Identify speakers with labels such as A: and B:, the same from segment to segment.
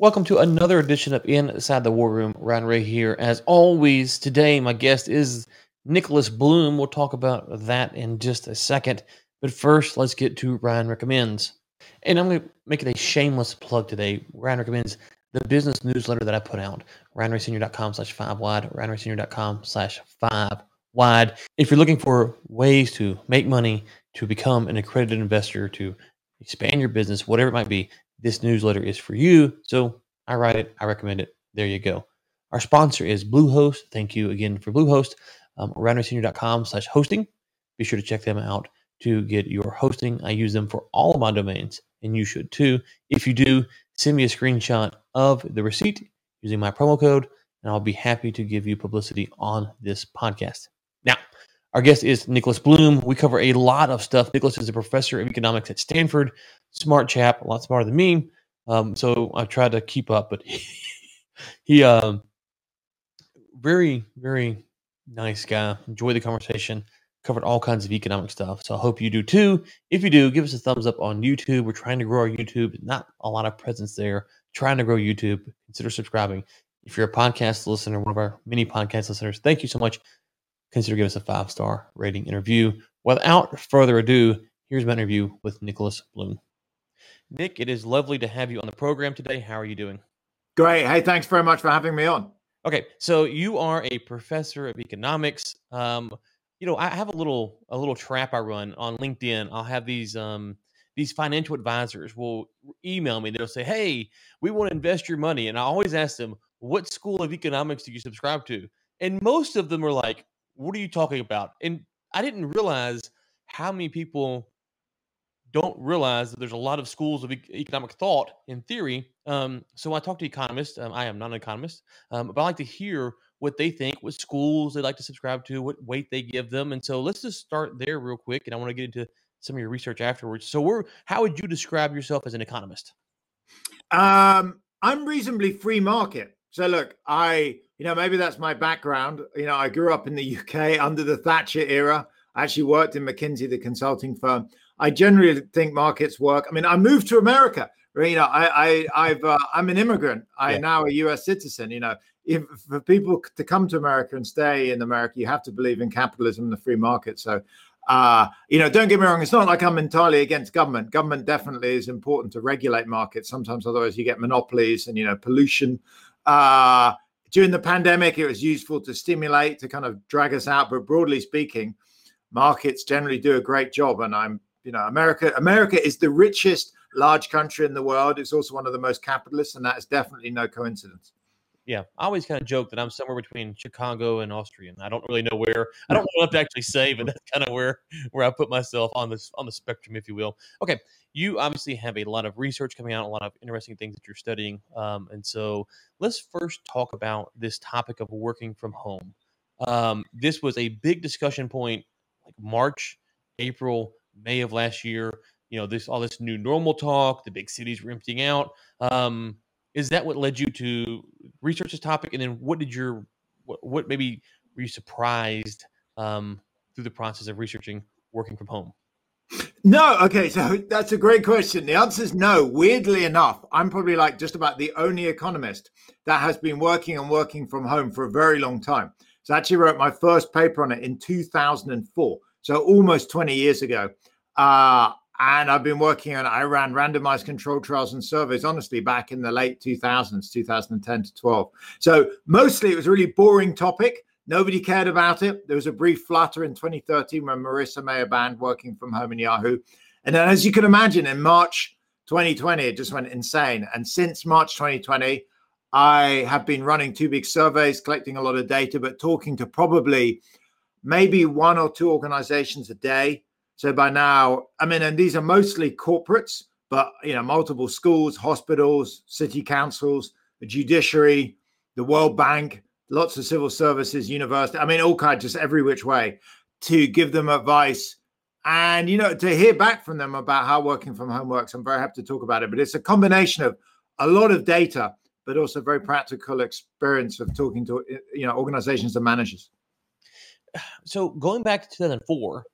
A: Welcome to another edition of Inside the War Room. Ryan Ray here. As always, today my guest is Nicholas Bloom. We'll talk about that in just a second. But first, let's get to Ryan Recommends. And I'm going to make it a shameless plug today. Ryan Recommends the business newsletter that I put out, ryanraysenior.com slash five wide, ryanraysenior.com slash five wide. If you're looking for ways to make money, to become an accredited investor, to expand your business, whatever it might be, this newsletter is for you. So I write it, I recommend it. There you go. Our sponsor is Bluehost. Thank you again for Bluehost. Um, RyanRaySenior.com slash hosting. Be sure to check them out to get your hosting. I use them for all of my domains, and you should too. If you do, send me a screenshot of the receipt using my promo code, and I'll be happy to give you publicity on this podcast. Our guest is Nicholas Bloom. We cover a lot of stuff. Nicholas is a professor of economics at Stanford smart chap, a lot smarter than me. Um, so I tried to keep up, but he, he um, very, very nice guy. Enjoy the conversation. Covered all kinds of economic stuff. So I hope you do too. If you do, give us a thumbs up on YouTube. We're trying to grow our YouTube. Not a lot of presence there. Trying to grow YouTube. Consider subscribing. If you're a podcast listener, one of our many podcast listeners, thank you so much. Consider giving us a five star rating interview. Without further ado, here's my interview with Nicholas Bloom. Nick, it is lovely to have you on the program today. How are you doing?
B: Great. Hey, thanks very much for having me on.
A: Okay, so you are a professor of economics. Um, you know, I have a little a little trap I run on LinkedIn. I'll have these um these financial advisors will email me. They'll say, "Hey, we want to invest your money," and I always ask them, "What school of economics do you subscribe to?" And most of them are like, "What are you talking about?" And I didn't realize how many people don't realize that there's a lot of schools of economic thought in theory. Um, so I talk to economists. Um, I am not an economist, um, but I like to hear what they think, what schools they like to subscribe to, what weight they give them. And so let's just start there real quick. And I want to get into some of your research afterwards. So, where, how would you describe yourself as an economist?
B: Um, I'm reasonably free market. So look, I, you know, maybe that's my background. You know, I grew up in the UK under the Thatcher era. I actually worked in McKinsey, the consulting firm. I generally think markets work. I mean, I moved to America. You know, I, I, I've, uh, I'm an immigrant. I am now a U.S. citizen. You know, if for people to come to America and stay in America, you have to believe in capitalism and the free market. So, uh, you know, don't get me wrong. It's not like I'm entirely against government. Government definitely is important to regulate markets. Sometimes, otherwise, you get monopolies and you know pollution. Uh, during the pandemic, it was useful to stimulate to kind of drag us out. But broadly speaking, markets generally do a great job, and I'm you know, America America is the richest large country in the world. It's also one of the most capitalist, and that is definitely no coincidence.
A: Yeah, I always kind of joke that I'm somewhere between Chicago and Austria, and I don't really know where. I don't know what to actually say, but that's kind of where where I put myself on this on the spectrum, if you will. Okay, you obviously have a lot of research coming out, a lot of interesting things that you're studying, um, and so let's first talk about this topic of working from home. Um, this was a big discussion point, like March, April, May of last year. You know, this all this new normal talk, the big cities were emptying out. Um, is that what led you to research this topic? And then what did your what, what maybe were you surprised um, through the process of researching working from home?
B: No, okay, so that's a great question. The answer is no. Weirdly enough, I'm probably like just about the only economist that has been working and working from home for a very long time. So I actually wrote my first paper on it in 2004 so almost 20 years ago. Uh, and I've been working on, I ran randomized control trials and surveys, honestly, back in the late 2000s, 2010 to 12. So mostly it was a really boring topic. Nobody cared about it. There was a brief flutter in 2013 when Marissa Mayer banned working from home in Yahoo. And then, as you can imagine, in March 2020, it just went insane. And since March 2020, I have been running two big surveys, collecting a lot of data, but talking to probably maybe one or two organizations a day. So by now, I mean, and these are mostly corporates, but you know, multiple schools, hospitals, city councils, the judiciary, the World Bank, lots of civil services, university. I mean, all kinds, just every which way, to give them advice and you know to hear back from them about how working from home works. I'm very happy to talk about it, but it's a combination of a lot of data, but also very practical experience of talking to you know organizations and managers
A: so going back to 2004,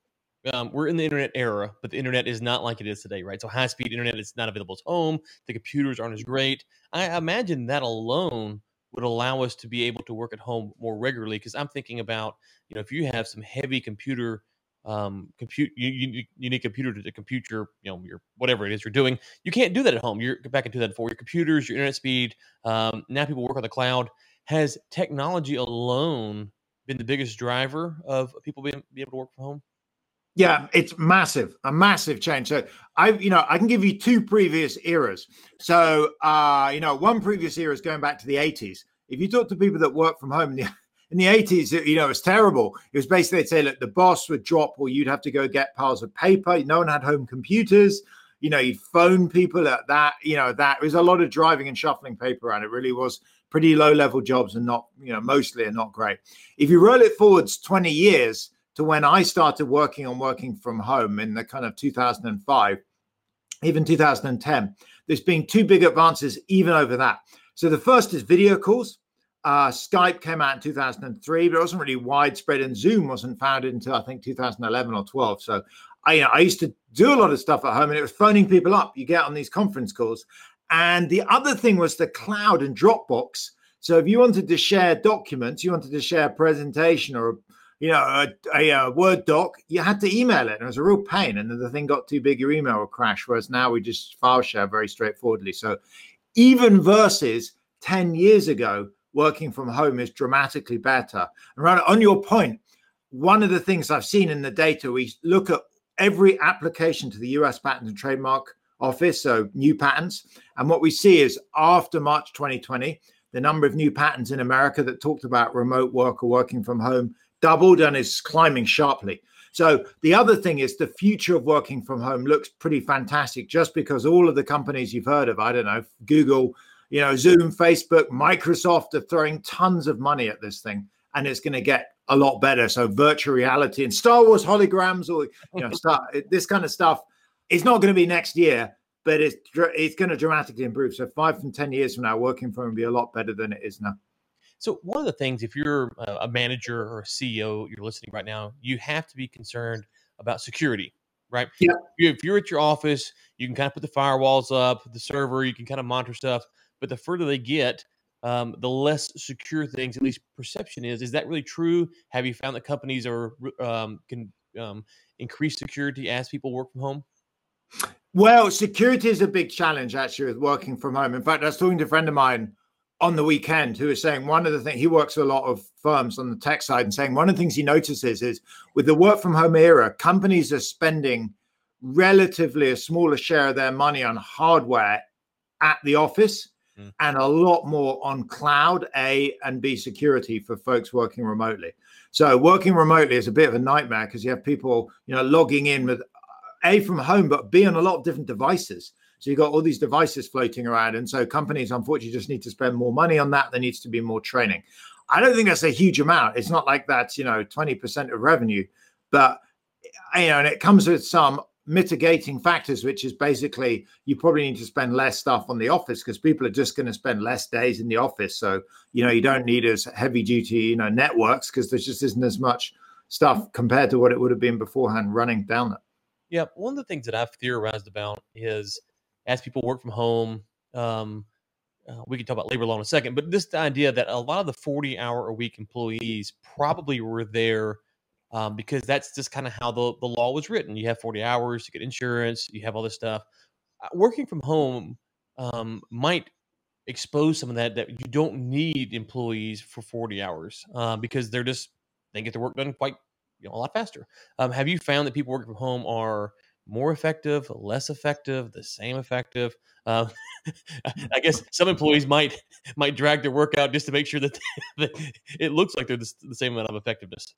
A: um, we're in the internet era, but the internet is not like it is today, right? So high speed internet is not available at home. The computers aren't as great. I imagine that alone would allow us to be able to work at home more regularly. Because I'm thinking about, you know, if you have some heavy computer um, compute you, you, you need computer to, to compute your you know your whatever it is you're doing you can't do that at home you're back in 2004 your computers your internet speed um, now people work on the cloud has technology alone been the biggest driver of people being be able to work from home
B: yeah, it's massive, a massive change. So I, you know, I can give you two previous eras. So, uh, you know, one previous era is going back to the 80s. If you talk to people that work from home in the, in the 80s, you know, it was terrible. It was basically they'd say, look, the boss would drop or you'd have to go get piles of paper. No one had home computers. You know, you'd phone people at that, you know, that it was a lot of driving and shuffling paper around. It really was pretty low level jobs and not, you know, mostly and not great. If you roll it forwards 20 years, to when I started working on working from home in the kind of 2005, even 2010. There's been two big advances even over that. So the first is video calls. Uh, Skype came out in 2003, but it wasn't really widespread, and Zoom wasn't founded until I think 2011 or 12. So I, you know, I used to do a lot of stuff at home, and it was phoning people up. You get on these conference calls, and the other thing was the cloud and Dropbox. So if you wanted to share documents, you wanted to share a presentation or a you know, a, a, a, Word doc, you had to email it. And it was a real pain. And then the thing got too big, your email would crash. Whereas now we just file share very straightforwardly. So even versus 10 years ago, working from home is dramatically better. And right on your point, one of the things I've seen in the data, we look at every application to the US Patent and Trademark Office, so new patents. And what we see is after March 2020, the number of new patents in America that talked about remote work or working from home doubled and is climbing sharply. So the other thing is the future of working from home looks pretty fantastic just because all of the companies you've heard of, I don't know, Google, you know, Zoom, Facebook, Microsoft are throwing tons of money at this thing and it's going to get a lot better. So virtual reality and Star Wars holograms or you know, start, this kind of stuff is not going to be next year, but it's it's going to dramatically improve. So five from ten years from now, working from home will be a lot better than it is now.
A: So one of the things, if you're a manager or a CEO, you're listening right now, you have to be concerned about security, right?
B: Yeah.
A: If you're at your office, you can kind of put the firewalls up, the server, you can kind of monitor stuff. But the further they get, um, the less secure things, at least perception is. Is that really true? Have you found that companies are um, can um, increase security as people work from home?
B: Well, security is a big challenge actually with working from home. In fact, I was talking to a friend of mine on the weekend who was saying one of the things he works with a lot of firms on the tech side and saying one of the things he notices is with the work from home era, companies are spending relatively a smaller share of their money on hardware at the office mm. and a lot more on cloud A and B security for folks working remotely. So working remotely is a bit of a nightmare because you have people, you know, logging in with A from home, but B on a lot of different devices. So you've got all these devices floating around. And so companies, unfortunately, just need to spend more money on that. There needs to be more training. I don't think that's a huge amount. It's not like that's, you know, 20% of revenue, but, eh, you know, and it comes with some mitigating factors, which is basically you probably need to spend less stuff on the office because people are just going to spend less days in the office. So, you know, you don't need as heavy duty, you know, networks because there just isn't as much stuff compared to what it would have been beforehand running down there.
A: Yeah. One of the things that I've theorized about is as people work from home. Um, uh, we can talk about labor law in a second, but this idea that a lot of the 40 hour a week employees probably were there um, because that's just kind of how the, the law was written. You have 40 hours, to get insurance, you have all this stuff. Uh, working from home um, might expose some of that, that you don't need employees for 40 hours uh, because they're just, they get the work done quite you know, a lot faster. Um, have you found that people working from home are more effective, less effective, the same effective. Uh, I guess some employees might might drag their work out just to make sure that, that it looks like they're the, the, same amount of effectiveness.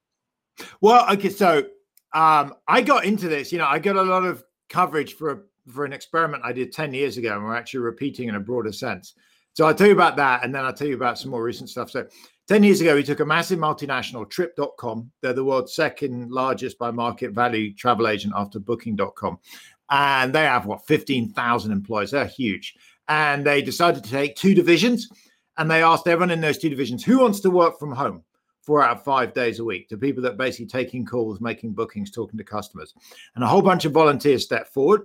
B: Well, okay, so um, I got into this. You know, I got a lot of coverage for for an experiment I did ten years ago, and we're actually repeating in a broader sense. So I'll tell you about that, and then I'll tell you about some more recent stuff. So 10 years ago, we took a massive multinational, Trip.com. They're the world's second largest by market value travel agent after Booking.com. And they have, what, 15,000 employees. They're huge. And they decided to take two divisions and they asked everyone in those two divisions who wants to work from home four out of five days a week to people that are basically taking calls, making bookings, talking to customers. And a whole bunch of volunteers stepped forward.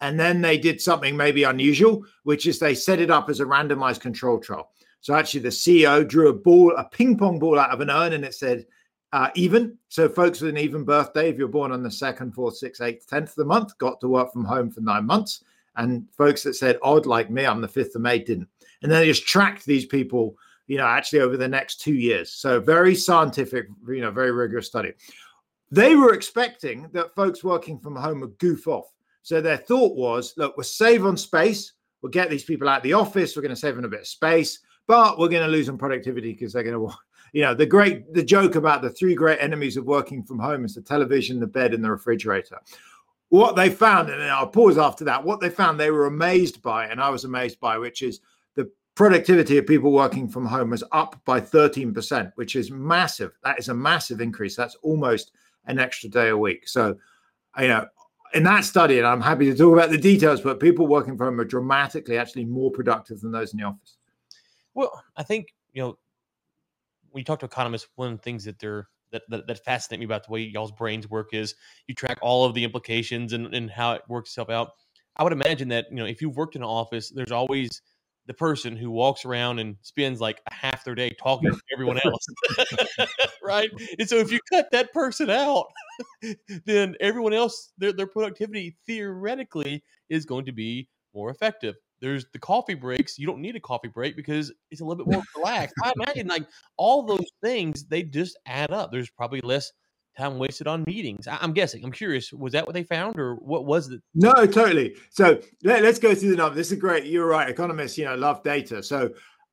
B: And then they did something maybe unusual, which is they set it up as a randomized control trial. So actually, the CEO drew a ball, a ping pong ball out of an urn, and it said uh, even. So folks with an even birthday, if you're born on the second, fourth, sixth, eighth, tenth of the month, got to work from home for nine months. And folks that said odd, like me, I'm the fifth of May, didn't. And then they just tracked these people, you know, actually over the next two years. So very scientific, you know, very rigorous study. They were expecting that folks working from home would goof off. So their thought was, look, we'll save on space. We'll get these people out of the office. We're going to save them a bit of space, but we're going to lose on productivity because they're going to you know the great the joke about the three great enemies of working from home is the television the bed and the refrigerator. What they found and i'll pause after that what they found they were amazed by and i was amazed by which is the productivity of people working from home was up by 13% which is massive. That is a massive increase. That's almost an extra day a week. So you know in that study and i'm happy to talk about the details but people working from home are dramatically actually more productive than those in the office
A: well i think you know when you talk to economists, one of the things that they're that, that, that fascinate me about the way y'all's brains work is you track all of the implications and, and how it works itself out. I would imagine that, you know, if you've worked in an office, there's always the person who walks around and spends like a half their day talking to everyone else. right. And so if you cut that person out, then everyone else, their, their productivity theoretically is going to be more effective. There's the coffee breaks. You don't need a coffee break because it's a little bit more relaxed. I imagine like all those things, they just add up. There's probably less time wasted on meetings. I, am guessing. I'm curious. Was that what they found, or what was it?
B: No, totally. So let, us go through the numbers. This is great. You're right. Economists, you know, love data. So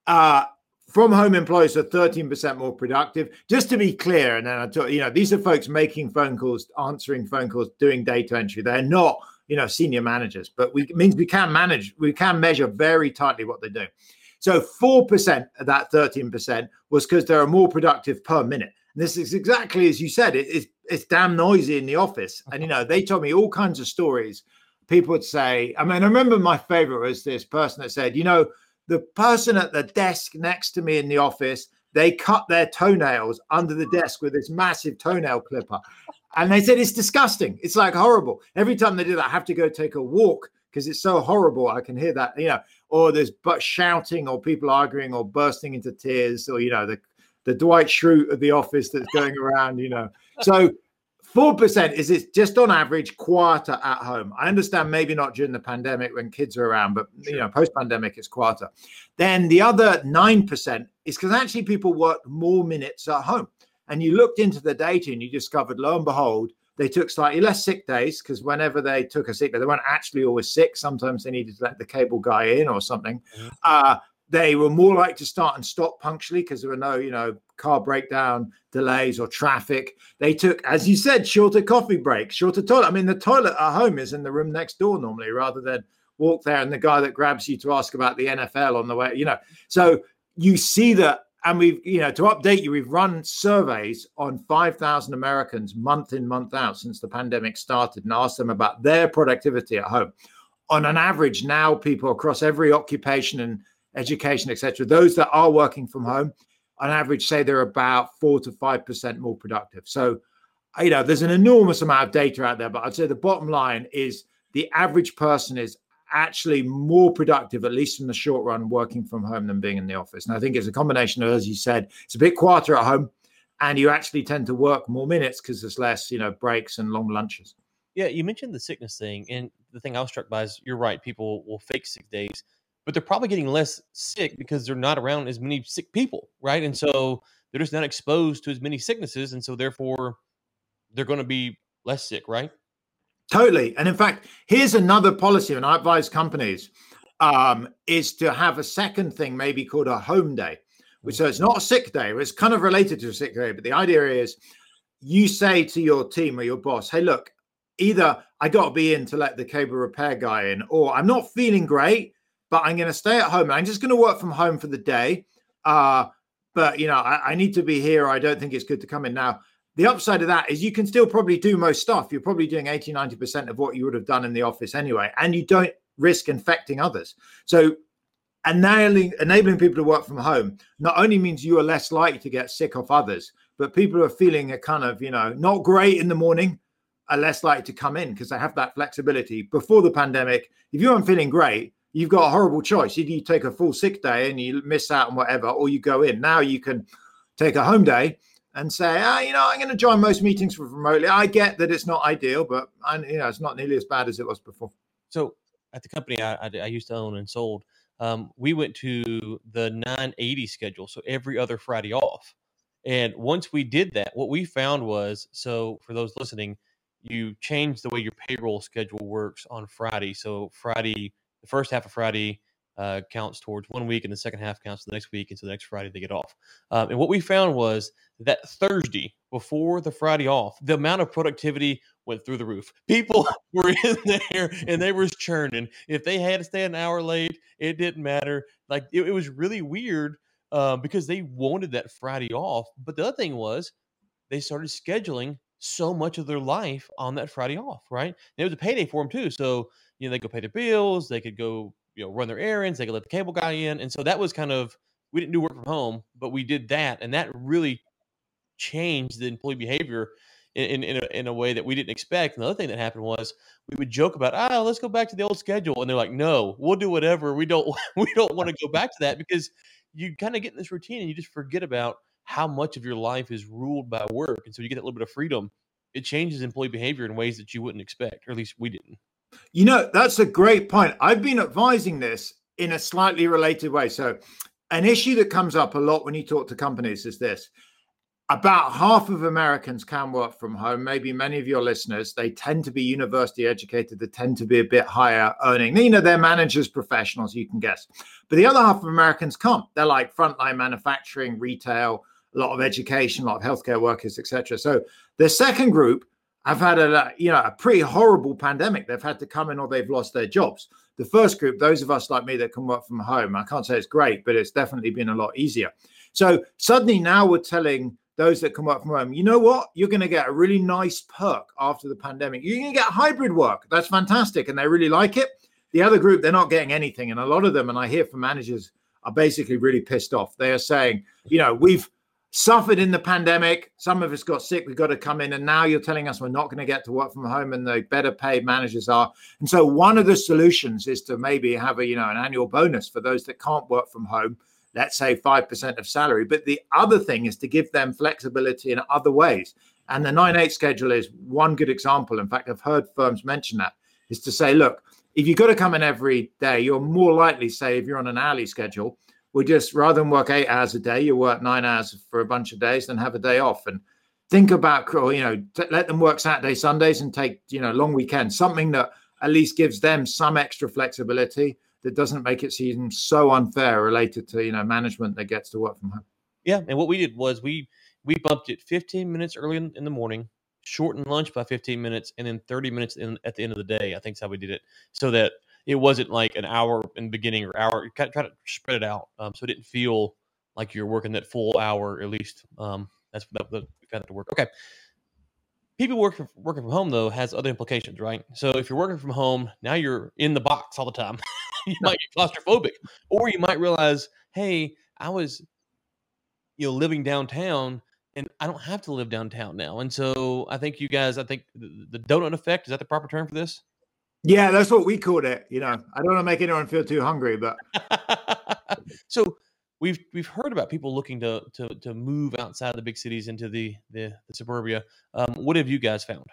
B: uh, from home employees are 13% more productive. Just to be clear, and then I talk, you know, these are folks making phone calls, answering phone calls, doing data entry. They're not you know senior managers but we it means we can manage we can measure very tightly what they do. So 4% of that 13% was because they're more productive per minute. And this is exactly as you said it, it's it's damn noisy in the office. And you know they told me all kinds of stories. People would say i mean i remember my favorite was this person that said you know the person at the desk next to me in the office they cut their toenails under the desk with this massive toenail clipper and they said it's disgusting. It's like horrible. Every time they do that, I have to go take a walk because it's so horrible. I can hear that, you know, or there's but shouting or people arguing or bursting into tears or, you know, the, the Dwight Schrute of the office that's going around, you know. So 4% is it's just on average quieter at home. I understand maybe not during the pandemic when kids are around, but sure. you know, post pandemic it's quieter. Then the other 9% is because actually people work more minutes at home and you looked into the data and you discovered, lo and behold, they took slightly less sick days because whenever they took a sick day, they weren't actually always sick. Sometimes they needed to let the cable guy in or something. Mm-hmm. Uh, they were more likely to start and stop punctually because there were no, you know, car breakdown delays or traffic. They took, as you said, shorter coffee breaks, shorter toilet. I mean, the toilet at home is in the room next door normally, rather than walk there and the guy that grabs you to ask about the NFL on the way, you know. So you see that and we've you know to update you we've run surveys on 5000 americans month in month out since the pandemic started and asked them about their productivity at home. On an average now people across every occupation and education etc those that are working from home on average say they're about 4 to 5% more productive. So you know there's an enormous amount of data out there but i'd say the bottom line is the average person is actually more productive, at least in the short run, working from home than being in the office. And I think it's a combination of, as you said, it's a bit quieter at home, and you actually tend to work more minutes because there's less, you know, breaks and long lunches.
A: Yeah, you mentioned the sickness thing, and the thing I was struck by is you're right. People will fake sick days, but they're probably getting less sick because they're not around as many sick people, right? And so they're just not exposed to as many sicknesses, and so therefore they're going to be less sick, right?
B: Totally. And in fact, here's another policy, and I advise companies um, is to have a second thing, maybe called a home day, so it's not a sick day. It's kind of related to a sick day, but the idea is you say to your team or your boss, hey, look, either I got to be in to let the cable repair guy in, or I'm not feeling great, but I'm going to stay at home. I'm just going to work from home for the day. Uh, but you know, I, I need to be here. I don't think it's good to come in now the upside of that is you can still probably do most stuff. You're probably doing 80, 90% of what you would have done in the office anyway, and you don't risk infecting others. So enabling, enabling people to work from home not only means you are less likely to get sick off others, but people who are feeling a kind of, you know, not great in the morning are less likely to come in because they have that flexibility. Before the pandemic, if you aren't feeling great, you've got a horrible choice. Either you take a full sick day and you miss out on whatever, or you go in. Now you can take a home day and say, ah, you know, I'm going to join most meetings remotely. I get that it's not ideal, but I, you know, it's not nearly as bad as it was before.
A: So at the company I, I, I used to own and sold, um, we went to the 980 schedule, so every other Friday off. And once we did that, what we found was so for those listening, you change the way your payroll schedule works on Friday. So Friday, the first half of Friday uh, counts towards one week, and the second half counts the next week, so the next Friday they get off. Um, and what we found was that Thursday before the Friday off, the amount of productivity went through the roof. People were in there and they were churning. If they had to stay an hour late, it didn't matter. Like it, it was really weird uh, because they wanted that Friday off. But the other thing was they started scheduling so much of their life on that Friday off, right? And it was a payday for them too. So, you know, they could pay their bills, they could go, you know, run their errands, they could let the cable guy in. And so that was kind of, we didn't do work from home, but we did that. And that really changed the employee behavior in, in, a, in a way that we didn't expect. And the other thing that happened was we would joke about, ah, let's go back to the old schedule. And they're like, no, we'll do whatever. We don't, we don't want to go back to that because you kind of get in this routine and you just forget about how much of your life is ruled by work. And so you get that little bit of freedom. It changes employee behavior in ways that you wouldn't expect, or at least we didn't.
B: You know, that's a great point. I've been advising this in a slightly related way. So, an issue that comes up a lot when you talk to companies is this about half of Americans can work from home. Maybe many of your listeners, they tend to be university educated, they tend to be a bit higher earning. You know, they're managers, professionals, you can guess. But the other half of Americans can't. They're like frontline manufacturing, retail, a lot of education, a lot of healthcare workers, etc. So the second group have had a you know a pretty horrible pandemic. They've had to come in or they've lost their jobs. The first group, those of us like me that can work from home, I can't say it's great, but it's definitely been a lot easier. So suddenly now we're telling those that come work from home, you know what? You're going to get a really nice perk after the pandemic. You're going to get hybrid work. That's fantastic. And they really like it. The other group, they're not getting anything. And a lot of them, and I hear from managers, are basically really pissed off. They are saying, you know, we've suffered in the pandemic. Some of us got sick. We've got to come in. And now you're telling us we're not going to get to work from home and the better paid managers are. And so one of the solutions is to maybe have a, you know, an annual bonus for those that can't work from home let's say 5% of salary. But the other thing is to give them flexibility in other ways. And the 9 8 schedule is one good example. In fact, I've heard firms mention that is to say, look, if you've got to come in every day, you're more likely, say, if you're on an hourly schedule, we just rather than work eight hours a day, you work nine hours for a bunch of days, then have a day off. And think about, you know, t- let them work Saturday, Sundays and take, you know, long weekends, something that at least gives them some extra flexibility that doesn't make it seem so unfair related to you know management that gets to work from home.
A: Yeah, and what we did was we we bumped it 15 minutes early in, in the morning, shortened lunch by 15 minutes, and then 30 minutes in, at the end of the day. I think that's how we did it, so that it wasn't like an hour in the beginning or hour. Kind of try to spread it out, um, so it didn't feel like you're working that full hour at least. Um, that's that, that we found it to work. Okay. People work working from home though has other implications, right? So if you're working from home, now you're in the box all the time. you might get claustrophobic, or you might realize, hey, I was, you know, living downtown, and I don't have to live downtown now. And so I think you guys, I think the, the donut effect is that the proper term for this?
B: Yeah, that's what we called it. You know, I don't want to make anyone feel too hungry, but
A: so we've we've heard about people looking to to to move outside of the big cities into the the, the suburbia. Um, what have you guys found?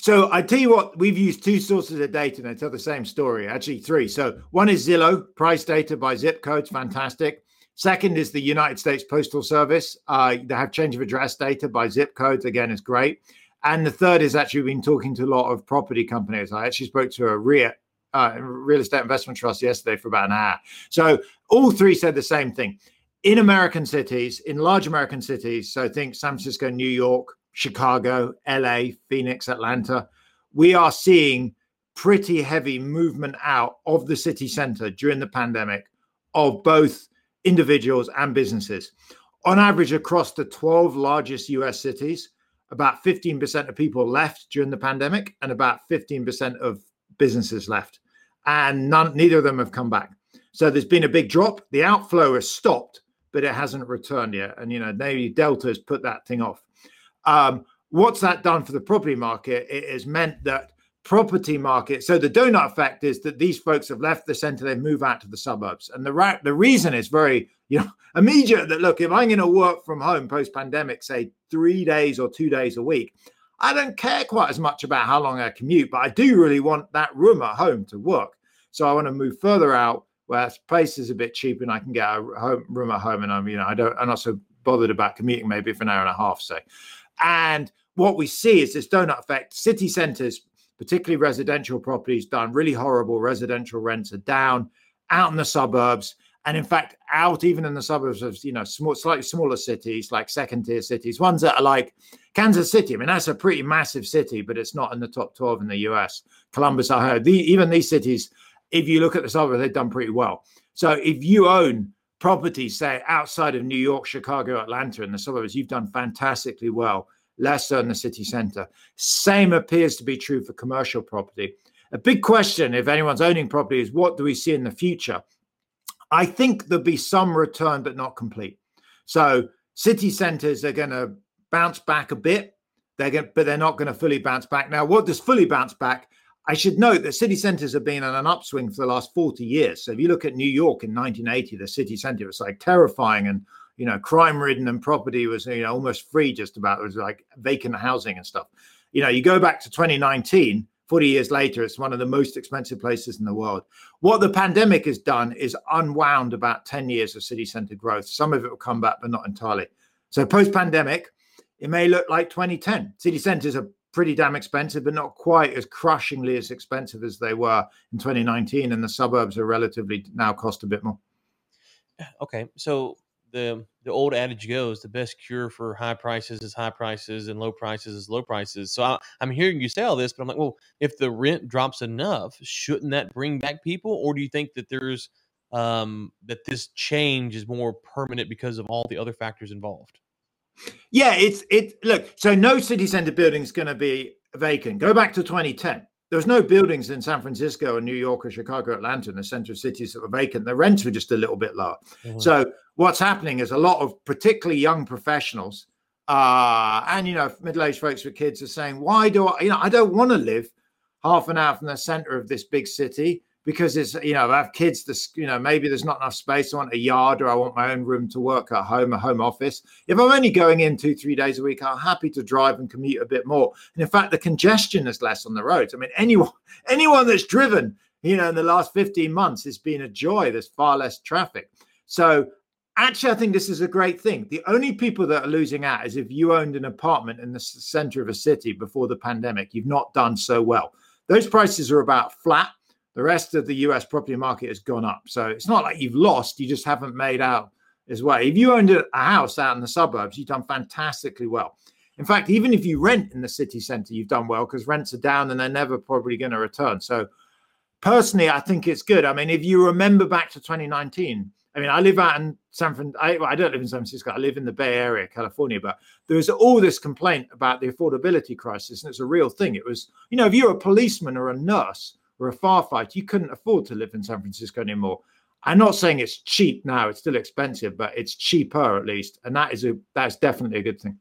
B: So I tell you what, we've used two sources of data and they tell the same story. Actually, three. So one is Zillow, price data by zip codes, fantastic. Second is the United States Postal Service. Uh, they have change of address data by zip codes. Again, is great. And the third is actually we've been talking to a lot of property companies. I actually spoke to a REIT, uh, real estate investment trust yesterday for about an hour. So all three said the same thing. In American cities, in large American cities, so think San Francisco, New York, Chicago, LA, Phoenix, Atlanta, we are seeing pretty heavy movement out of the city center during the pandemic of both individuals and businesses. On average, across the 12 largest US cities, about 15% of people left during the pandemic and about 15% of businesses left. And none, neither of them have come back. So there's been a big drop. The outflow has stopped, but it hasn't returned yet. And you know, maybe Delta has put that thing off. Um, what's that done for the property market? It has meant that property market. So the donut effect is that these folks have left the center, they move out to the suburbs, and the ra- the reason is very you know immediate. That look, if I'm going to work from home post pandemic, say three days or two days a week, I don't care quite as much about how long I commute, but I do really want that room at home to work. So I want to move further out where space is a bit cheap and I can get a home, room at home, and I'm you know I don't I'm not so bothered about commuting maybe for an hour and a half, say. And what we see is this donut effect. City centers particularly residential properties done really horrible. Residential rents are down out in the suburbs. And in fact, out even in the suburbs of you know small, slightly smaller cities, like second tier cities, ones that are like Kansas City. I mean, that's a pretty massive city, but it's not in the top 12 in the US. Columbus, Ohio. The, even these cities, if you look at the suburbs, they've done pretty well. So if you own properties, say outside of New York, Chicago, Atlanta, in the suburbs, you've done fantastically well less so in the city centre. Same appears to be true for commercial property. A big question, if anyone's owning property, is what do we see in the future? I think there'll be some return, but not complete. So city centres are going to bounce back a bit. They're going, but they're not going to fully bounce back. Now, what does fully bounce back? I should note that city centres have been on an upswing for the last 40 years. So if you look at New York in 1980, the city centre was like terrifying and you know, crime ridden and property was, you know, almost free just about. It was like vacant housing and stuff. You know, you go back to 2019, 40 years later, it's one of the most expensive places in the world. What the pandemic has done is unwound about 10 years of city center growth. Some of it will come back, but not entirely. So post pandemic, it may look like 2010. City centers are pretty damn expensive, but not quite as crushingly as expensive as they were in 2019. And the suburbs are relatively now cost a bit more.
A: Uh, okay. So the the old adage goes the best cure for high prices is high prices and low prices is low prices. So I, am hearing you say all this but i'm like well if the rent drops enough shouldn't that bring back people or do you think that there's um that this change is more permanent because of all the other factors involved?
B: Yeah it's it look so no city center building is going to be vacant. Go back to 2010 there was no buildings in San Francisco or New York or Chicago, Atlanta, in the center of cities that were vacant. The rents were just a little bit lower. Mm-hmm. So what's happening is a lot of particularly young professionals uh, and you know middle-aged folks with kids are saying, "Why do I? You know, I don't want to live half an hour from the center of this big city." Because it's you know I have kids. This you know maybe there's not enough space. I want a yard, or I want my own room to work at home, a home office. If I'm only going in two three days a week, I'm happy to drive and commute a bit more. And in fact, the congestion is less on the roads. I mean, anyone anyone that's driven, you know, in the last 15 months, it's been a joy. There's far less traffic. So actually, I think this is a great thing. The only people that are losing out is if you owned an apartment in the center of a city before the pandemic. You've not done so well. Those prices are about flat the rest of the US property market has gone up. So it's not like you've lost, you just haven't made out as well. If you owned a house out in the suburbs, you've done fantastically well. In fact, even if you rent in the city center, you've done well because rents are down and they're never probably going to return. So personally, I think it's good. I mean, if you remember back to 2019, I mean, I live out in San Francisco. I, I, don't live in San Francisco. I live in the Bay Area, California. But there was all this complaint about the affordability crisis, and it's a real thing. It was, you know, if you're a policeman or a nurse, or a firefighter, you couldn't afford to live in San Francisco anymore. I'm not saying it's cheap now; it's still expensive, but it's cheaper at least, and that is a that's definitely a good thing.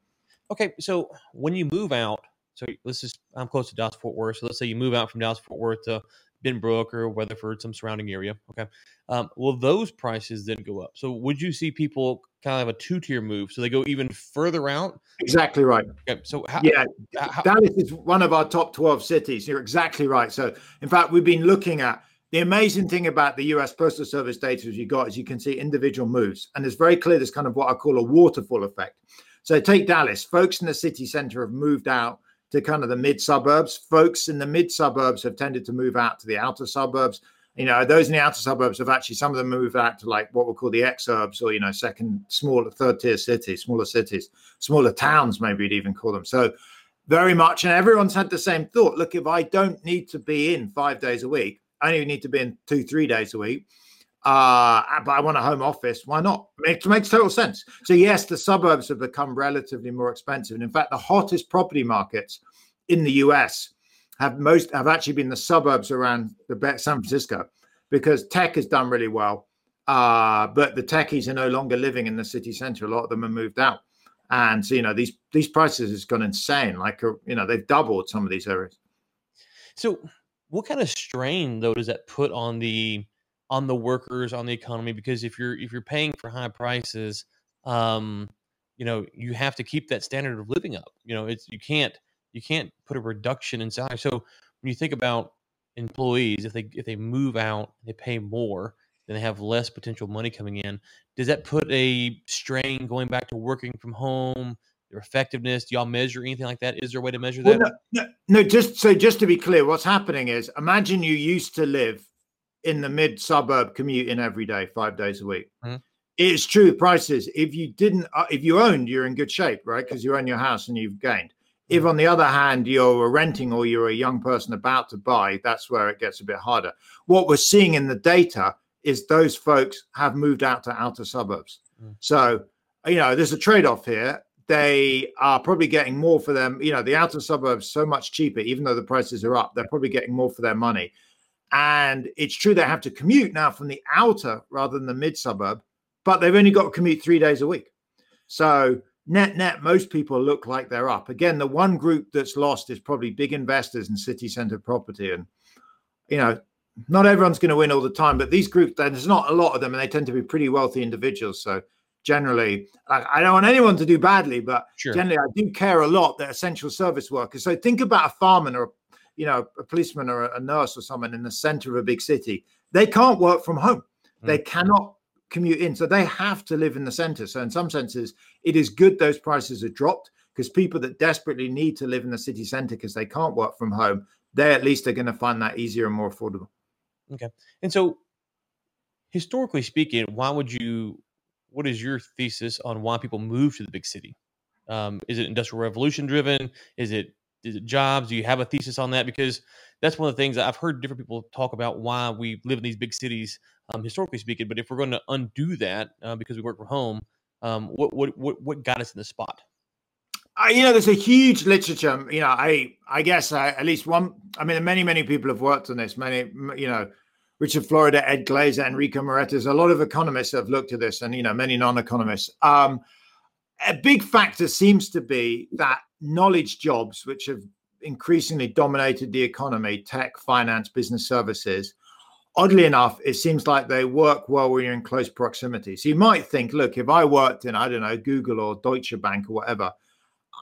A: Okay, so when you move out, so let's just I'm close to Dallas Fort Worth, so let's say you move out from Dallas Fort Worth to Benbrook or Weatherford, some surrounding area. Okay, um, will those prices then go up? So would you see people kind of have a two tier move, so they go even further out?
B: Exactly right.
A: Okay, so
B: how, yeah, how, Dallas is one of our top twelve cities. You're exactly right. So in fact, we've been looking at the amazing thing about the US Postal Service data as you got is you can see individual moves, and it's very clear. There's kind of what I call a waterfall effect. So take Dallas. Folks in the city center have moved out to kind of the mid suburbs. Folks in the mid suburbs have tended to move out to the outer suburbs you know, those in the outer suburbs have actually some of them moved out to like what we call the exurbs or you know, second, smaller, third tier cities, smaller cities, smaller towns, maybe you'd even call them. So very much, and everyone's had the same thought. Look, if I don't need to be in five days a week, I only need to be in two, three days a week. Uh, but I want a home office. Why not? It makes total sense. So yes, the suburbs have become relatively more expensive, and in fact, the hottest property markets in the US have most have actually been the suburbs around the San Francisco because tech has done really well. Uh, but the techies are no longer living in the city center. A lot of them have moved out. And so, you know, these these prices has gone insane. Like, uh, you know, they've doubled some of these areas.
A: So, what kind of strain though does that put on the on the workers on the economy? Because if you're if you're paying for high prices, um, you know, you have to keep that standard of living up. You know, it's you can't you can't put a reduction in salary. So when you think about employees, if they if they move out, they pay more, then they have less potential money coming in. Does that put a strain going back to working from home? Their effectiveness? Do y'all measure anything like that? Is there a way to measure that?
B: Well, no, no, no, just so just to be clear, what's happening is imagine you used to live in the mid suburb commuting every day, five days a week. Mm-hmm. It's true prices. If you didn't, uh, if you owned, you're in good shape, right? Because you own your house and you've gained. If on the other hand you're renting or you're a young person about to buy, that's where it gets a bit harder. What we're seeing in the data is those folks have moved out to outer suburbs. Mm. So, you know, there's a trade off here. They are probably getting more for them. You know, the outer suburbs so much cheaper, even though the prices are up, they're probably getting more for their money. And it's true they have to commute now from the outer rather than the mid suburb, but they've only got to commute three days a week. So, net net, most people look like they're up. Again, the one group that's lost is probably big investors in city center property. And, you know, not everyone's going to win all the time, but these groups, there's not a lot of them, and they tend to be pretty wealthy individuals. So generally, I, don't want anyone to do badly, but sure. generally, I do care a lot that essential service workers. So think about a fireman or, you know, a policeman or a nurse or someone in the center of a big city. They can't work from home. Mm. They cannot commute in, so they have to live in the center. So in some senses, it is good those prices are dropped because people that desperately need to live in the city center because they can't work from home, they at least are going to find that easier and more affordable.
A: Okay. And so, historically speaking, why would you? What is your thesis on why people move to the big city? Um, is it industrial revolution driven? Is it jobs? Do you have a thesis on that? Because that's one of the things I've heard different people talk about why we live in these big cities, um, historically speaking. But if we're going to undo that uh, because we work from home, um, what, what what what got us in this spot?
B: Uh, you know, there's a huge literature. You know, I I guess at least one. I mean, many many people have worked on this. Many, you know, Richard Florida, Ed Glaeser, Enrico Moretti. A lot of economists have looked at this, and you know, many non-economists. Um, a big factor seems to be that knowledge jobs, which have increasingly dominated the economy, tech, finance, business services. Oddly enough, it seems like they work well when you're in close proximity. So you might think, look, if I worked in, I don't know, Google or Deutsche Bank or whatever,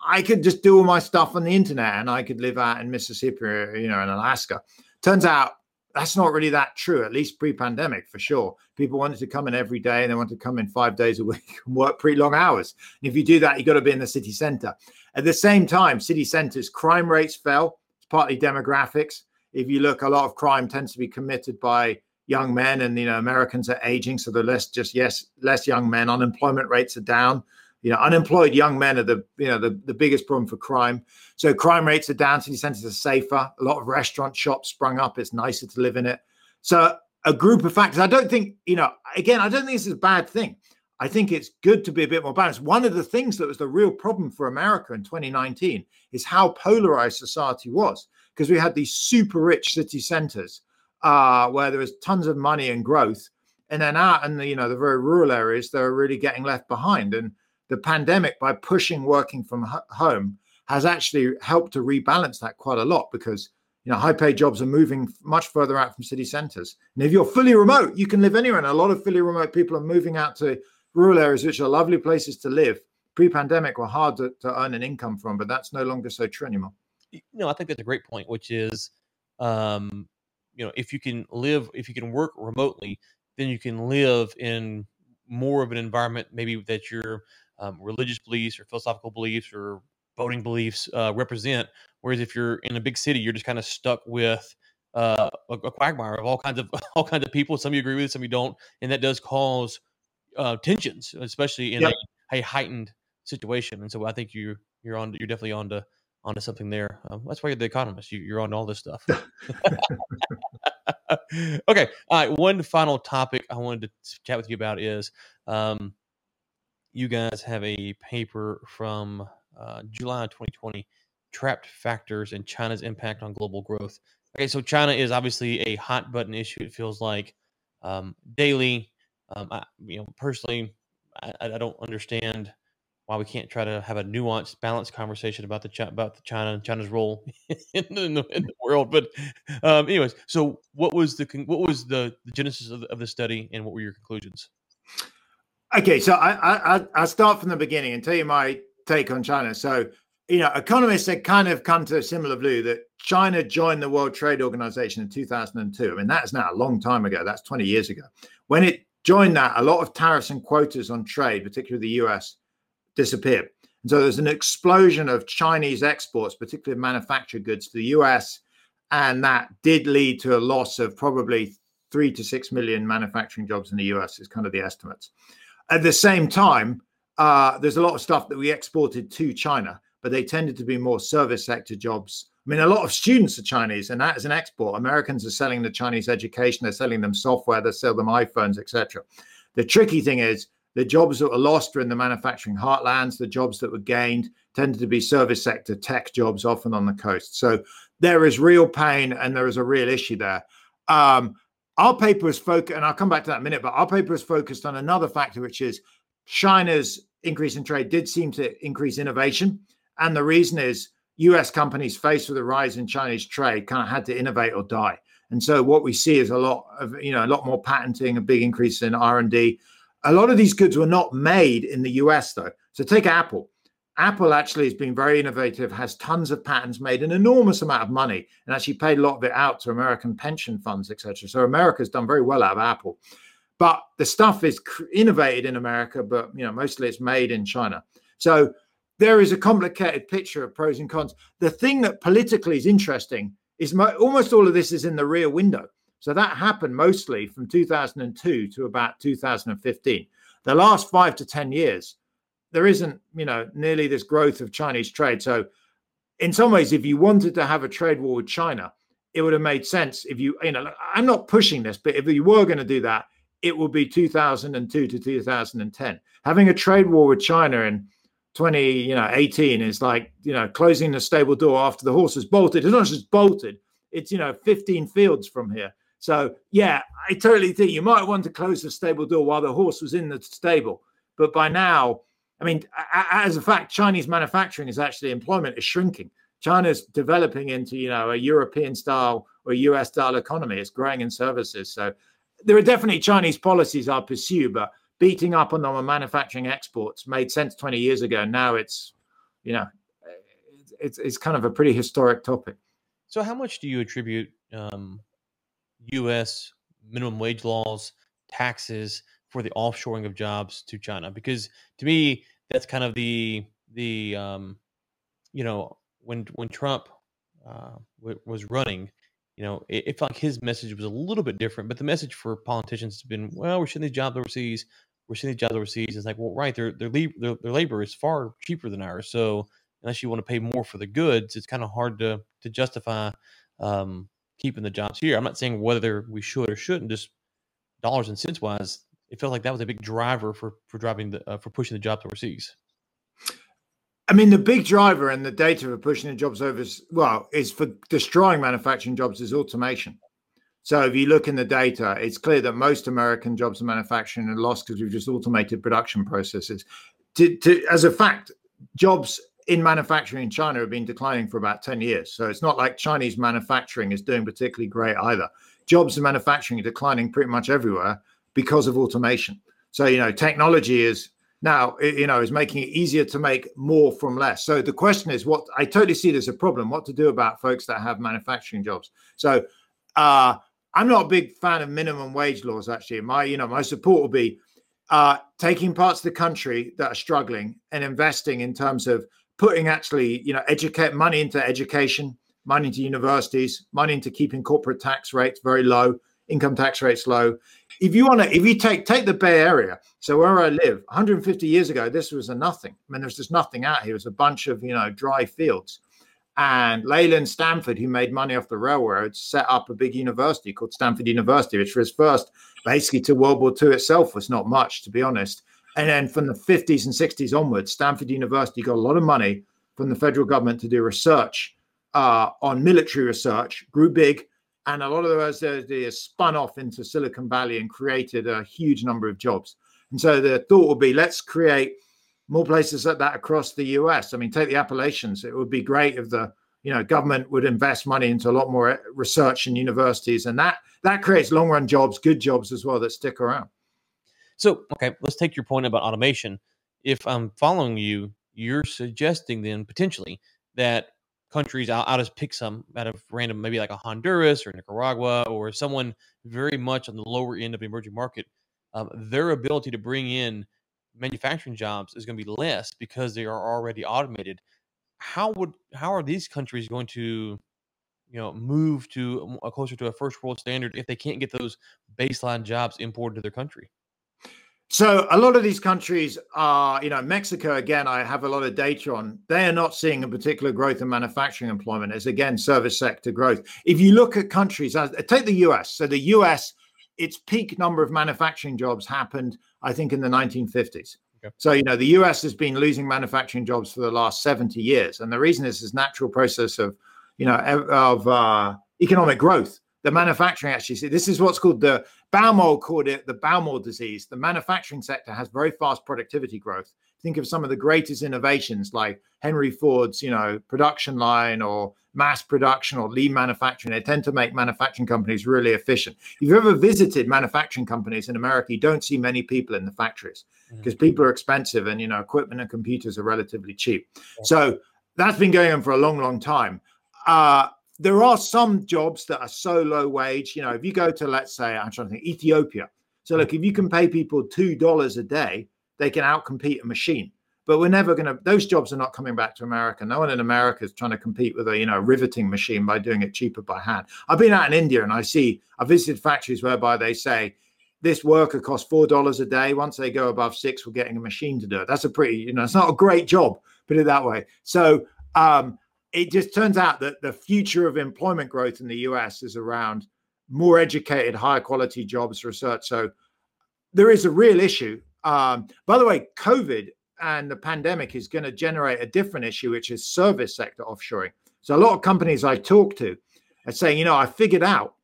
B: I could just do all my stuff on the internet and I could live out in Mississippi, or, you know, in Alaska. Turns out that's not really that true, at least pre pandemic for sure. People wanted to come in every day and they wanted to come in five days a week and work pretty long hours. And if you do that, you've got to be in the city center. At the same time, city centers, crime rates fell. It's partly demographics. If you look, a lot of crime tends to be committed by young men and you know americans are aging so they're less just yes less young men unemployment rates are down you know, unemployed young men are the you know the, the biggest problem for crime. So crime rates are down. City centers are safer. A lot of restaurant shops sprung up. It's nicer to live in it. So a group of factors. I don't think you know. Again, I don't think this is a bad thing. I think it's good to be a bit more balanced. One of the things that was the real problem for America in 2019 is how polarized society was because we had these super rich city centers uh, where there was tons of money and growth, and then out in the you know the very rural areas, they were really getting left behind. And the pandemic, by pushing working from home, has actually helped to rebalance that quite a lot because you know high paid jobs are moving much further out from city centers. And if you're fully remote, you can live anywhere. And a lot of fully remote people are moving out to rural areas, which are lovely places to live. Pre-pandemic were hard to, to earn an income from, but that's no longer so true anymore.
A: Know, I think that's a great point, which is, um, you know, if you can live, if you can work remotely, then you can live in more of an environment maybe that you're um, religious beliefs or philosophical beliefs or voting beliefs uh, represent. Whereas if you're in a big city, you're just kind of stuck with uh, a, a, quagmire of all kinds of all kinds of people. Some you agree with, some you don't, and that does cause uh, tensions, especially in yep. a, a, heightened situation. And so I think you you're on you're definitely on to onto something there. Um, that's why you're the economist. You, you're on all this stuff. okay. All right. One final topic I wanted to chat with you about is um, you guys have a paper from uh, July 2020 Trapped Factors and China's Impact on Global Growth. Okay, so China is obviously a hot button issue, it feels like um, daily. Um, I, you know, personally, I, I don't understand why we can't try to have a nuanced, balanced conversation about the about the China and China's role in, the, in, the, in the world. But, um, anyways, so what was the what was the, the genesis of of the study, and what were your conclusions?
B: Okay, so I, I I start from the beginning and tell you my take on China. So you know, economists had kind of come to a similar view that China joined the World Trade Organization in 2002. I mean, that's now a long time ago. That's 20 years ago. When it joined that, a lot of tariffs and quotas on trade, particularly the US, disappeared. And so there's an explosion of Chinese exports, particularly of manufactured goods to the US. And that did lead to a loss of probably three to six million manufacturing jobs in the US, is kind of the estimates. At the same time, uh, there's a lot of stuff that we exported to China but they tended to be more service sector jobs. I mean, a lot of students are Chinese, and that is an export. Americans are selling the Chinese education, they're selling them software, they sell them iPhones, etc. The tricky thing is the jobs that were lost are in the manufacturing heartlands. The jobs that were gained tended to be service sector tech jobs, often on the coast. So there is real pain and there is a real issue there. Um, our paper is focused, and I'll come back to that in a minute, but our paper is focused on another factor, which is China's increase in trade did seem to increase innovation. And the reason is US companies faced with a rise in Chinese trade kind of had to innovate or die. And so what we see is a lot of, you know, a lot more patenting, a big increase in R&D. A lot of these goods were not made in the US though. So take Apple. Apple actually has been very innovative, has tons of patents, made an enormous amount of money, and actually paid a lot of it out to American pension funds, etc. So America's done very well out of Apple. But the stuff is innovated in America, but you know mostly it's made in China. So there is a complicated picture of pros and cons. The thing that politically is interesting is mo- almost all of this is in the rear window. So that happened mostly from 2002 to about 2015. The last five to 10 years, there isn't, you know, nearly this growth of Chinese trade. So in some ways, if you wanted to have a trade war with China, it would have made sense if you, you know, I'm not pushing this, but if you were going to do that, it would be 2002 to 2010. Having a trade war with China in 20, you know, 18 is like, you know, closing the stable door after the horse is bolted. It's not just bolted, it's, you know, 15 fields from here. So, yeah, I totally think you might want to close the stable door while the horse was in the stable. But by now, I mean, as a fact, Chinese manufacturing is actually employment is shrinking. China's developing into, you know, a European style or US style economy. It's growing in services. So there are definitely Chinese policies I'll pursue, but beating up on them on manufacturing exports made sense 20 years ago. Now it's, you know, it's it's kind of a pretty historic topic.
A: So, how much do you attribute um, U.S. minimum wage laws, taxes for the offshoring of jobs to China? Because to me, that's kind of the the um, you know when when Trump uh, w- was running, you know, it, it, felt like his message was a little bit different. But the message for politicians has been, well, we're sending these jobs overseas we're seeing these jobs overseas. It's like, well, right, their their, their their labor is far cheaper than ours. So unless you want to pay more for the goods, it's kind of hard to to justify um, keeping the jobs here. I'm not saying whether we should or shouldn't. Just dollars and cents wise, it felt like that was a big driver for for driving the uh, for pushing the jobs overseas.
B: I mean, the big driver and the data for pushing the jobs over, well, is for destroying manufacturing jobs is automation. So if you look in the data, it's clear that most American jobs in manufacturing are lost because we've just automated production processes. To, to, as a fact, jobs in manufacturing in China have been declining for about 10 years. So it's not like Chinese manufacturing is doing particularly great either. Jobs in manufacturing are declining pretty much everywhere because of automation. So, you know, technology is now, you know, is making it easier to make more from less. So the question is what I totally see as a problem, what to do about folks that have manufacturing jobs. So, uh, I'm not a big fan of minimum wage laws. Actually, my you know my support will be uh, taking parts of the country that are struggling and investing in terms of putting actually you know educate money into education, money into universities, money into keeping corporate tax rates very low, income tax rates low. If you want to, if you take take the Bay Area, so where I live, 150 years ago, this was a nothing. I mean, there's just nothing out here. It was a bunch of you know dry fields. And Leland Stanford, who made money off the railroads, set up a big university called Stanford University, which was first basically to World War II itself was not much, to be honest. And then from the 50s and 60s onwards, Stanford University got a lot of money from the federal government to do research uh, on military research, grew big, and a lot of those ideas spun off into Silicon Valley and created a huge number of jobs. And so the thought would be, let's create more places like that across the US. I mean, take the Appalachians. It would be great if the you know government would invest money into a lot more eh, research in universities, and that that creates long run jobs, good jobs as well that stick around.
A: So, okay, let's take your point about automation. If I'm following you, you're suggesting then potentially that countries, I'll, I'll, just pick some out of random, maybe like a Honduras or Nicaragua or someone very much on the lower end of the emerging market, um, their ability to bring in manufacturing jobs is going to be less because they are already automated. How would how are these countries going to, you know, move to a, closer to a first world standard if they can't get those baseline jobs imported to their country?
B: So a lot of these countries are, you know, Mexico again. I have a lot of data on. They are not seeing a particular growth in manufacturing employment. It's again service sector growth. If you look at countries, take the U.S. So the U.S. its peak number of manufacturing jobs happened, I think, in the 1950s. Okay. So you know, the U.S. has been losing manufacturing jobs for the last 70 years, and the reason is this natural process of, you know, of uh, economic growth the manufacturing actually see this is what's called the Baumol called it the Baumol disease. The manufacturing sector has very fast productivity growth. Think of some of the greatest innovations like Henry Ford's, you know, production line or mass production or lean manufacturing. They tend to make manufacturing companies really efficient. If you've ever visited manufacturing companies in America, you don't see many people in the factories because mm-hmm. people are expensive and you know equipment and computers are relatively cheap. Yeah. So that's been going on for a long, long time. Uh, there are some jobs that are so low wage. You know, if you go to, let's say, I'm trying to think, Ethiopia. So, look, if you can pay people $2 a day, they can outcompete a machine. But we're never going to, those jobs are not coming back to America. No one in America is trying to compete with a, you know, riveting machine by doing it cheaper by hand. I've been out in India and I see, I visited factories whereby they say, this worker costs four dollars a day. Once they go above six, we're getting a machine to do it. That's a pretty, you know, it's not a great job, put it that way. So um, it just turns out that the future of employment growth in the US is around more educated, higher quality jobs, research. So there is a real issue. Um, by the way, COVID and the pandemic is going to generate a different issue, which is service sector offshoring. So a lot of companies I talk to are saying, you know, I figured out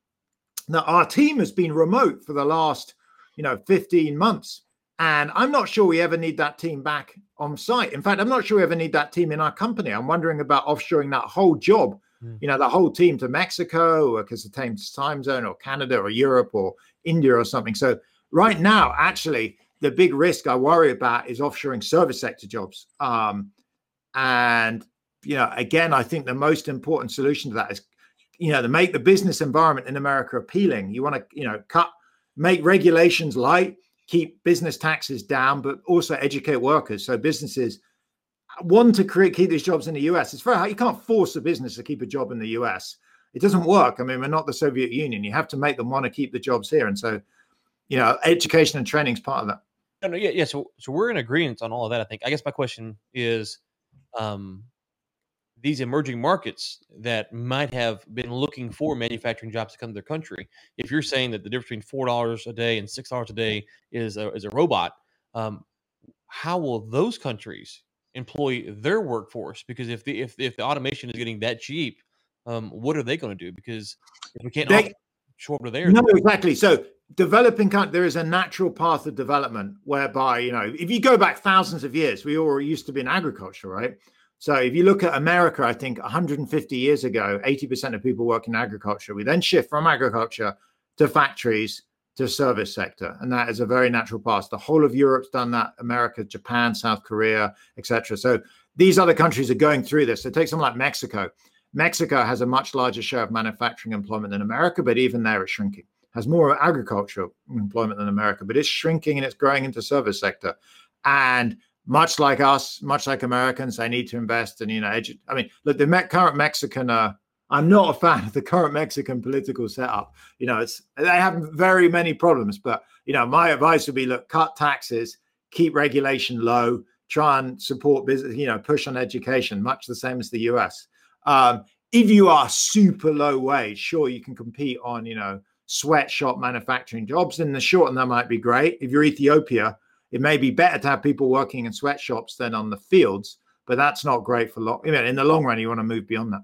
B: that our team has been remote for the last, you know, 15 months. And I'm not sure we ever need that team back on site. In fact, I'm not sure we ever need that team in our company. I'm wondering about offshoring that whole job, mm. you know, the whole team to Mexico or because the time zone or Canada or Europe or India or something. So right now, actually, the big risk I worry about is offshoring service sector jobs. Um, and you know, again, I think the most important solution to that is, you know, to make the business environment in America appealing. You want to, you know, cut, make regulations light keep business taxes down, but also educate workers. So businesses want to create keep these jobs in the US. It's very hard. You can't force a business to keep a job in the US. It doesn't work. I mean, we're not the Soviet Union. You have to make them want to keep the jobs here. And so, you know, education and training is part of that.
A: No, yeah, yeah. So, so we're in agreement on all of that. I think. I guess my question is, um, these emerging markets that might have been looking for manufacturing jobs to come to their country. If you're saying that the difference between four dollars a day and six dollars a day is a, is a robot, um, how will those countries employ their workforce? Because if the if if the automation is getting that cheap, um, what are they going to do? Because if we can't they, show up to there,
B: no, exactly. So developing country, there is a natural path of development whereby you know if you go back thousands of years, we all used to be in agriculture, right? So if you look at America, I think 150 years ago, 80% of people work in agriculture. We then shift from agriculture to factories to service sector, and that is a very natural path. The whole of Europe's done that. America, Japan, South Korea, etc. So these other countries are going through this. So take something like Mexico. Mexico has a much larger share of manufacturing employment than America, but even there it's shrinking. Has more agricultural employment than America, but it's shrinking and it's growing into service sector. And much like us, much like Americans, they need to invest in, you know, edu- I mean, look, the me- current Mexican, uh, I'm not a fan of the current Mexican political setup. You know, it's they have very many problems, but you know, my advice would be look, cut taxes, keep regulation low, try and support business, you know, push on education, much the same as the US. Um, if you are super low wage, sure, you can compete on, you know, sweatshop manufacturing jobs. In the short and that might be great. If you're Ethiopia, it may be better to have people working in sweatshops than on the fields, but that's not great for long. You know, in the long run, you want to move beyond that.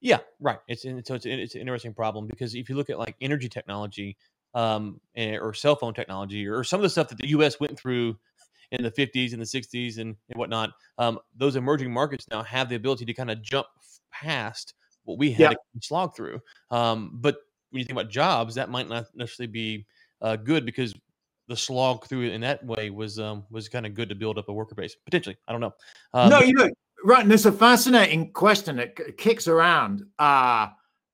A: Yeah, right. It's so it's it's an interesting problem because if you look at like energy technology, um, or cell phone technology, or some of the stuff that the U.S. went through in the 50s and the 60s and, and whatnot, um, those emerging markets now have the ability to kind of jump past what we had yeah. to slog through. Um, but when you think about jobs, that might not necessarily be uh, good because the slog through it in that way was um, was kind of good to build up a worker base potentially. I don't know.
B: Um, no, you know, right. And it's a fascinating question that kicks around uh,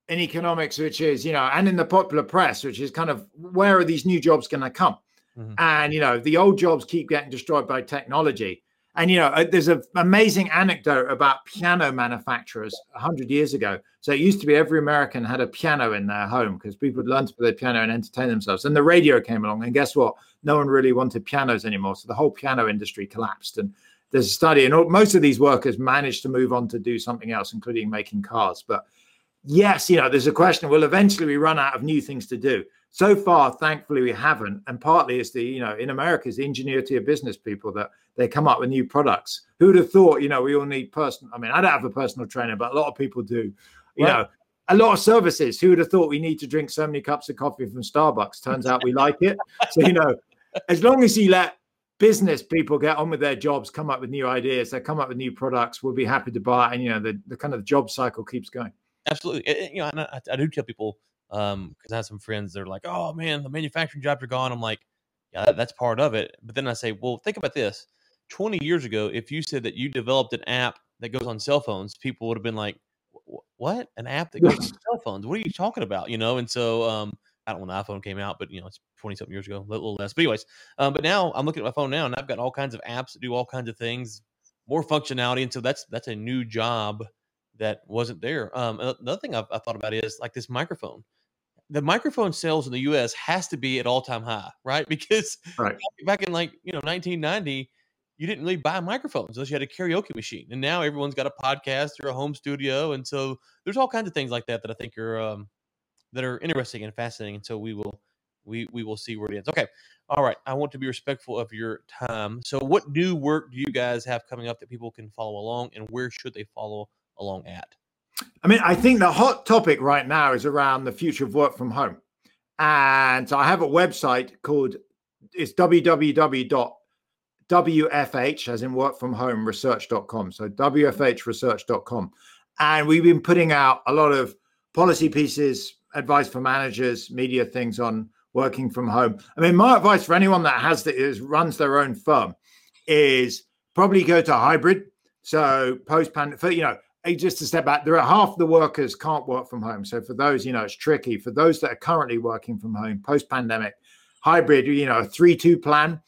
B: in economics, which is you know, and in the popular press, which is kind of where are these new jobs going to come? Mm-hmm. And you know, the old jobs keep getting destroyed by technology. And you know, uh, there's an amazing anecdote about piano manufacturers 100 years ago. So it used to be every American had a piano in their home because people would learn to play the piano and entertain themselves. And the radio came along, and guess what? No one really wanted pianos anymore. So the whole piano industry collapsed. And there's a study, and most of these workers managed to move on to do something else, including making cars. But yes, you know, there's a question. Will eventually we run out of new things to do? So far, thankfully, we haven't. And partly it's the, you know, in America, it's the ingenuity of business people that they come up with new products. Who would have thought, you know, we all need personal. I mean, I don't have a personal trainer, but a lot of people do. You know, a lot of services. Who would have thought we need to drink so many cups of coffee from Starbucks? Turns out we like it. So, you know, as long as you let business people get on with their jobs, come up with new ideas, they come up with new products, we'll be happy to buy. And, you know, the, the kind of job cycle keeps going.
A: Absolutely. You know, I, I do tell people um, because I have some friends that are like, "Oh man, the manufacturing jobs are gone." I'm like, "Yeah, that's part of it." But then I say, "Well, think about this: 20 years ago, if you said that you developed an app that goes on cell phones, people would have been like, "What? An app that goes on cell phones? What are you talking about?" You know. And so, um, I don't know when the iPhone came out, but you know, it's 20 something years ago, a little less. But anyways, um, but now I'm looking at my phone now, and I've got all kinds of apps that do all kinds of things, more functionality, and so that's that's a new job that wasn't there. Um, another thing I've, I thought about is like this microphone the microphone sales in the US has to be at all time high, right? Because right. back in like, you know, 1990, you didn't really buy microphones unless you had a karaoke machine. And now everyone's got a podcast or a home studio. And so there's all kinds of things like that that I think are, um, that are interesting and fascinating. And so we will, we, we will see where it ends. Okay. All right. I want to be respectful of your time. So what new work do you guys have coming up that people can follow along and where should they follow along at?
B: I mean, I think the hot topic right now is around the future of work from home. And so I have a website called it's www.wfh as in work from home research.com. So mm-hmm. wfhresearch.com. And we've been putting out a lot of policy pieces, advice for managers, media things on working from home. I mean, my advice for anyone that has that is runs their own firm is probably go to hybrid. So post pandemic, you know, eh, just to step back, there are half the workers can't work from home. So for those, you know, it's tricky. For those that are currently working from home, post pandemic, hybrid, you know, a three two plan.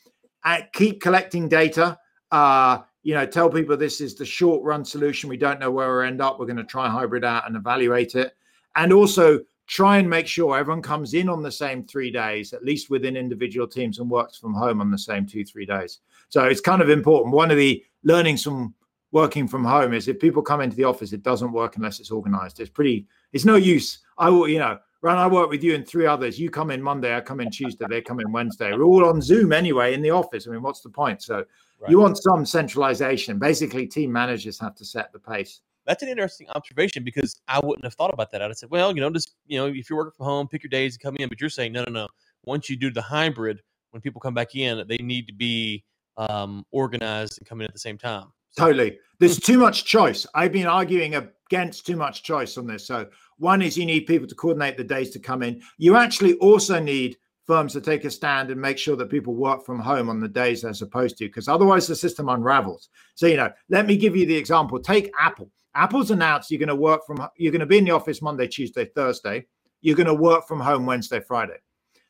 B: Keep collecting data. Uh, you know, tell people this is the short run solution. We don't know where we end up. We're going to try hybrid out and evaluate it, and also try and make sure everyone comes in on the same three days, at least within individual teams, and works from home on the same two three days. So it's kind of important. One of the learnings from working from home is if people come into the office, it doesn't work unless it's organized. It's pretty, it's no use. I will, you know, Ron, I work with you and three others. You come in Monday, I come in Tuesday, they come in Wednesday. We're all on Zoom anyway in the office. I mean, what's the point? So right. you want some centralization. Basically, team managers have to set the pace.
A: That's an interesting observation because I wouldn't have thought about that. I'd have said, well, you know, just you know, if you're working from home, pick your days and come in. But you're saying, no, no, no. Once you do the hybrid, when people come back in, they need to be um, organized and come in at the same time.
B: Totally. There's too much choice. I've been arguing against too much choice on this. So, one is you need people to coordinate the days to come in. You actually also need firms to take a stand and make sure that people work from home on the days they're supposed to, because otherwise the system unravels. So, you know, let me give you the example. Take Apple. Apple's announced you're going to work from, you're going to be in the office Monday, Tuesday, Thursday. You're going to work from home Wednesday, Friday.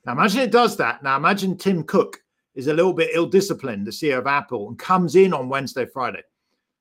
B: Now, imagine it does that. Now, imagine Tim Cook is a little bit ill disciplined, the CEO of Apple, and comes in on Wednesday, Friday.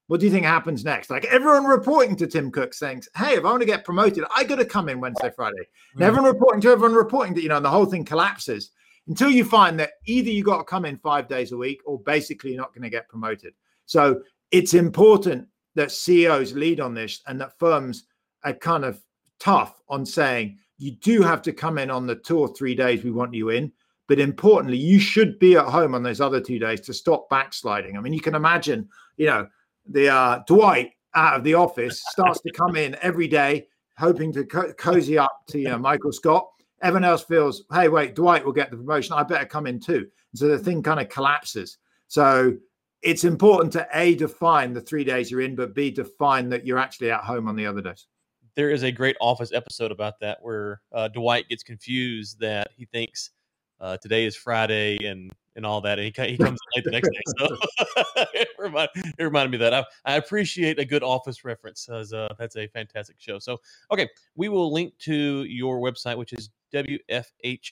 B: What do you think happens next? Like everyone reporting to Tim Cook saying, Hey, if I want to get promoted, I got to come in Wednesday, Friday. And mm. everyone reporting to everyone reporting that, you know, and the whole thing collapses until you find that either you got to come in five days a week or basically you're not going to get promoted. So it's important that CEOs lead on this and that firms are kind of tough on saying you do have to come in on the two or three days we want you in. But importantly, you should be at home on those other two days to stop backsliding. I mean, you can imagine, you know, the uh, Dwight out of the office starts to come in every day, hoping to co- cozy up to Michael Scott. Everyone else feels, hey, wait, Dwight will get the promotion. I better come in too. So the thing kind of collapses. So it's important to A, define the three days you're in, but B, define that you're actually at home on the other days.
A: There is a great Office episode about that where uh, Dwight gets confused that he thinks uh, today is Friday and and all that. And he, he comes late the next day. So it, remind, it reminded me that I, I appreciate a good office reference as uh, that's a fantastic show. So, okay, we will link to your website, which is WFH,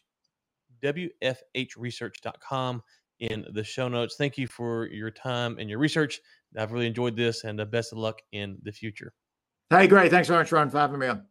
A: WFHresearch.com in the show notes. Thank you for your time and your research. I've really enjoyed this and uh, best of luck in the future.
B: Hey, great. Thanks so much, Ron, for having me on.